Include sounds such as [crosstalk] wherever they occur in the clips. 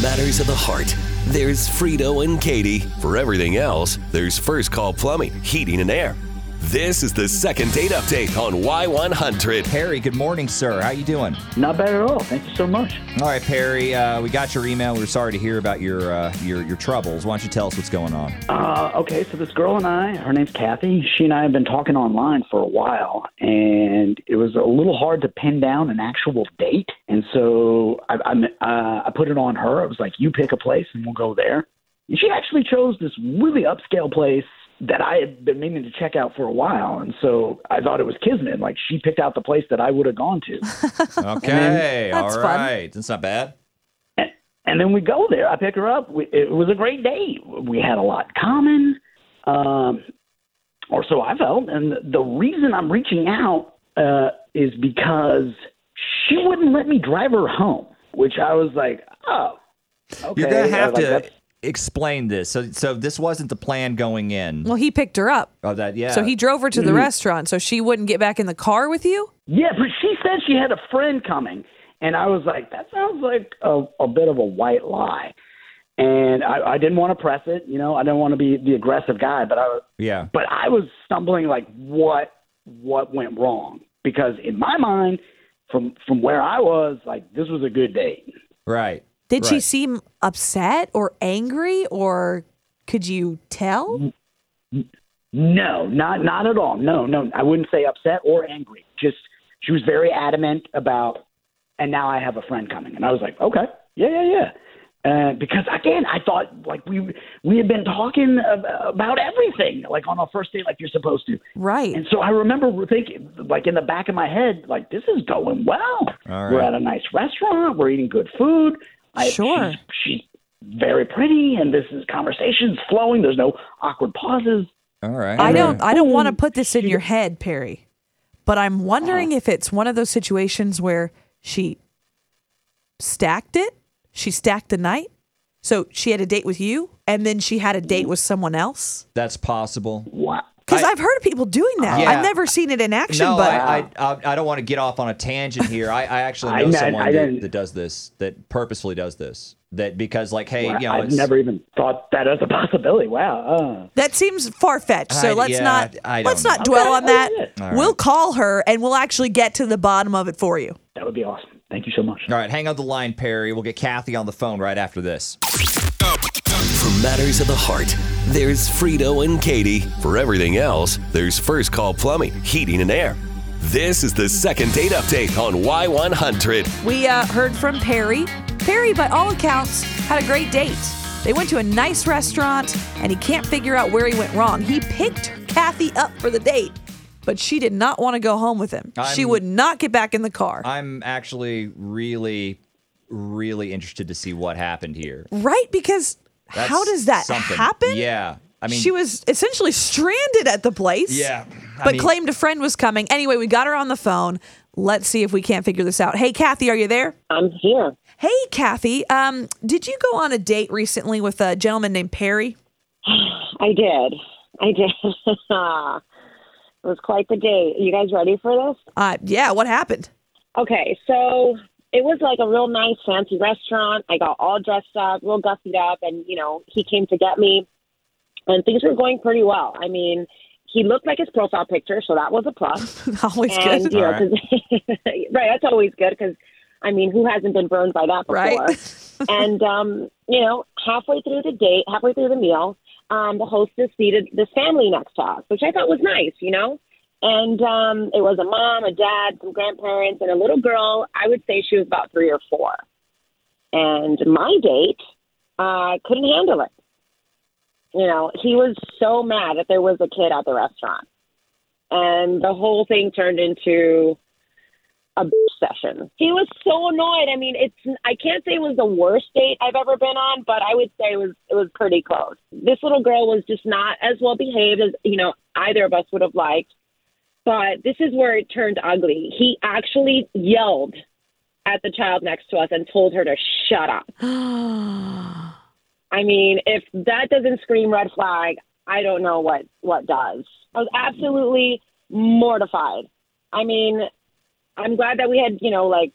matters of the heart, there's Frito and Katie. For everything else, there's First Call Plumbing, Heating and Air. This is the second date update on Y100. Perry, good morning, sir. How you doing? Not bad at all. Thank you so much. All right, Perry. Uh, we got your email. We're sorry to hear about your uh, your your troubles. Why don't you tell us what's going on? Uh, okay, so this girl and I, her name's Cathy. She and I have been talking online for a while, and it was a little hard to pin down an actual date. And so I, I, uh, I put it on her. I was like, "You pick a place, and we'll go there." And she actually chose this really upscale place that I had been meaning to check out for a while, and so I thought it was kismet. Like she picked out the place that I would have gone to. [laughs] Okay, That's all fun. That's not bad. And, and then we go there. I pick her up. We, it was a great date. We had a lot in common, um, or so I felt. And the reason I'm reaching out uh, is because she wouldn't let me drive her home, which I was like, oh, okay. You're gonna have was to like, that's- explain this. So, so this wasn't the plan going in. Well, he picked her up. oh, that yeah. So he drove her to Mm-hmm. the restaurant so she wouldn't get back in the car with you? Yeah, but she said she had a friend coming, and I was like, that sounds like a, a bit of a white lie. And I, I didn't want to press it, you know. I didn't want to be the aggressive guy, but I was, Yeah. but I was stumbling like what what went wrong because in my mind, from from where I was, like this was a good date. Right. Did she seem upset or angry or could you tell? No, not not at all. No, no, I wouldn't say upset or angry. Just she was very adamant about, and now I have a friend coming, and I was like, okay, yeah, yeah, yeah. Uh, because again, I thought like we we had been talking about everything, like on our first date, like you're supposed to. Right. And so I remember thinking, like in the back of my head, like this is going well. All We're at a nice restaurant. We're eating good food. I, Sure. She's, she's very pretty, and this is conversations flowing. There's no awkward pauses. All right. I don't I don't want to put this in your head, Perry. But I'm wondering uh-huh. if it's one of those situations where she stacked it. She stacked the night. So she had a date with you and then she had a date mm. with someone else. That's possible. Wow. Because I- I've heard of people doing that. Yeah. I've never seen it in action, No, but I, I, I, I don't want to get off on a tangent here. I, I actually [laughs] I know know- someone I that, that does this, that purposefully does this. That because, like, hey, Wow, you know, I've it's, never even thought that as a [laughs] possibility. Wow. Uh. that seems far fetched. So I- let's yeah, not I don't let's not know. dwell Okay, on that. okay. All right. We'll call her and we'll actually get to the bottom of it for you. That would be awesome. Thank you so much. All right, hang on the line, Perry. We'll get Cathy on the phone right after this. For matters of the heart, there's Frito and Katie. For everything else, there's First Call Plumbing, Heating and Air. This is the second date update on Y100. We uh, heard from Perry. Perry, by all accounts, had a great date. They went to a nice restaurant, and he can't figure out where he went wrong. He picked Cathy up for the date, but she did not want to go home with him. she I'm- would not get back in the car. I'm actually really, really interested to see what happened here. right? Because That's how does that something. happen? Yeah. I mean, she was essentially stranded at the place. Yeah, I but mean- claimed a friend was coming. Anyway, we got her on the phone. Let's see if we can't figure this out. Hey, Cathy, are you there? I'm here. Hey, Cathy. Um, did you go on a date recently with a gentleman named Perry? [sighs] I did. I did. [laughs] it was quite the day. You guys ready for this? Uh, yeah. What happened? Okay, so it was like a real nice, fancy restaurant. I got all dressed up, real gussied up, and you know, he came to get me, and things were going pretty well. I mean, he looked like his profile picture, so that was a plus. [laughs] Always and good. you know, All right. 'cause- [laughs] right, that's always good because, I mean, who hasn't been burned by that before? Right. [laughs] and um, you know, halfway through the date, halfway through the meal, um, the hostess seated this family next to us, which I thought was nice, you know. And um, it was a mom, a dad, some grandparents, and a little girl. I would say she was about three or four. And my date uh, couldn't handle it. You know, he was so mad that there was a kid at the restaurant, and the whole thing turned into a session. He was so annoyed. I mean, it's I can't say it was the worst date I've ever been on, but I would say it was it was pretty close. This little girl was just not as well behaved as you know either of us would have liked. But this is where it turned ugly. He actually yelled at the child next to us and told her to shut up. [gasps] I mean, if that doesn't scream red flag, I don't know what what does. I was absolutely mortified. I mean, I'm glad that we had, you know, like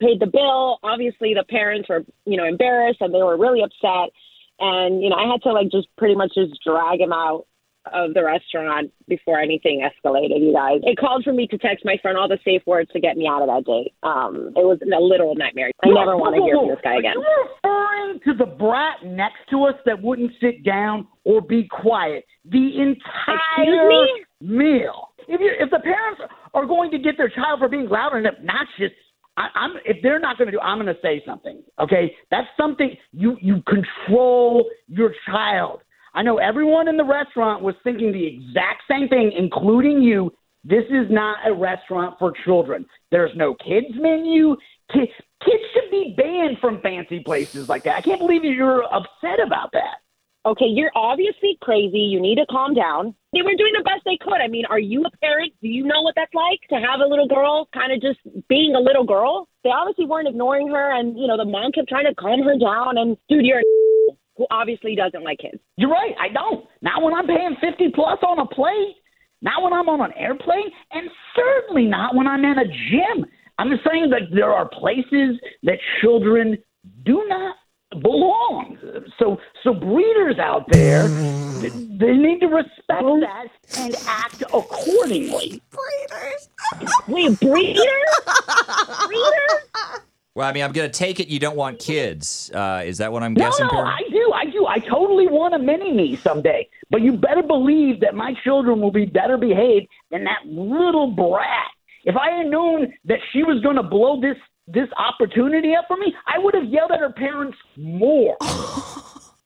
paid the bill. Obviously, the parents were, you know, embarrassed and they were really upset. And, you know, I had to like just pretty much just drag him out of the restaurant before anything escalated, you guys. It called for me to text my friend all the safe words to get me out of that date. Um, it was a literal nightmare. I never want to hear from this guy again. Are you referring to the brat next to us that wouldn't sit down or be quiet the entire me? meal? If you if the parents are going to get their child for being loud and obnoxious, I, I'm if they're not going to do, I'm going to say something. Okay, that's something you you control your child. I know everyone in the restaurant was thinking the exact same thing, including you. This is not a restaurant for children. There's no kids menu. Kids, kids should be banned from fancy places like that. I can't believe you're upset about that. Okay, you're obviously crazy. You need to calm down. They were doing the best they could. I mean, are you a parent? Do you know what that's like to have a little girl kind of just being a little girl? They obviously weren't ignoring her, and you know the mom kept trying to calm her down. And dude, you're a who obviously doesn't like kids. You're right. I don't. Not when I'm paying 50 plus on a plane, Not when I'm on an airplane. And certainly not when I'm in a gym. I'm just saying that there are places that children do not belong. So, so breeders out there, they need to respect that and act accordingly. Breeders. Wait, breeders? breeder? Well, I mean, I'm going to take it you don't want kids. Uh, is that what I'm No, guessing? no, Perry? I do, I totally want a mini me someday. But you better believe that my children will be better behaved than that little brat. If I had known that she was going to blow this this opportunity up for me, I would have yelled at her parents more. [laughs]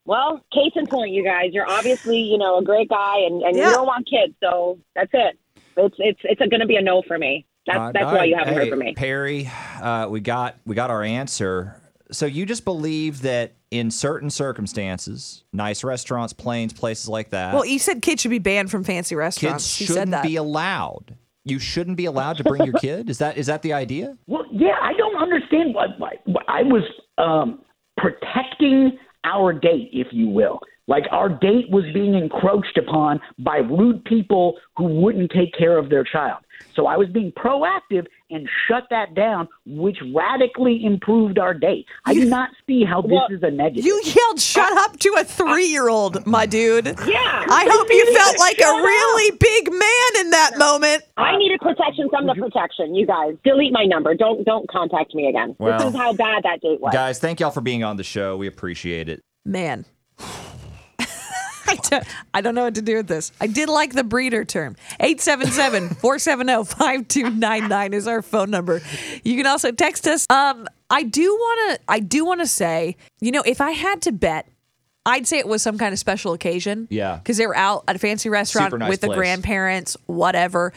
Well, case in point, you guys. You're obviously, you know, a great guy, and, and Yeah. you don't want kids, so that's it. It's it's it's going to be a no for me. That's Uh, that's all why you haven't Hey, heard from me. Perry, uh, we got we got our answer. So you just believe that in certain circumstances, nice restaurants, planes, places like that, Well, you said kids should be banned from fancy restaurants. kids He said shouldn't that. be allowed. You shouldn't be allowed to bring your kid. Is that is that the idea? [laughs] Well, yeah, I don't understand why, why, why I was um, protecting our date, if you will. Like our date was being encroached upon by rude people who wouldn't take care of their child. So I was being proactive and shut that down, which radically improved our date. I do not see how this Well, is a negative. You yelled "shut up" to a three-year-old, my dude. Yeah. I hope you felt like a really big man in that moment. I needed protection from the protection. You guys, delete my number. Don't don't contact me again. Well- this is how bad that date was. Guys, thank y'all for being on the show. We appreciate it. Man. I don't, know what to do with this. I did like the breeder term. 877-470-5299 is our phone number. You can also text us. Um, I do want to I do want to say, you know, if I had to bet, I'd say it was some kind of special occasion. Yeah. Because they were out at a fancy restaurant nice with the grandparents, whatever.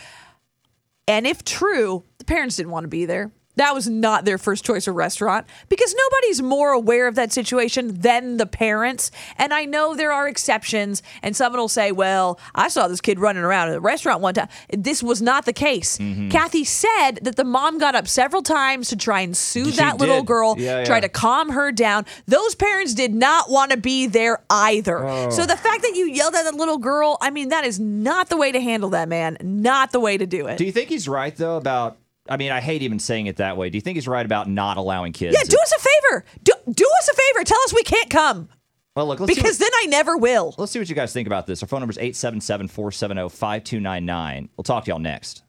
And if true, the parents didn't want to be there. That was not their first choice of restaurant because nobody's more aware of that situation than the parents. And I know there are exceptions, and someone will say, Well, I saw this kid running around at the restaurant one time. This was not the case. Mm-hmm. Cathy said that the mom got up several times to try and soothe She that little girl, Yeah, try yeah. to calm her down. Those parents did not want to be there either. Oh. So the fact that you yelled at that little girl, I mean, that is not the way to handle that, man. Not the way to do it. Do you think he's right though about? I mean, I hate even saying it that way. Do you think he's right about not allowing kids? Yeah, do us a favor. Do, do us a favor. Tell us we can't come well, look, let's see what- because then I never will. Let's see what you guys think about this. Our phone number is 877 470 5299. We'll talk to y'all next.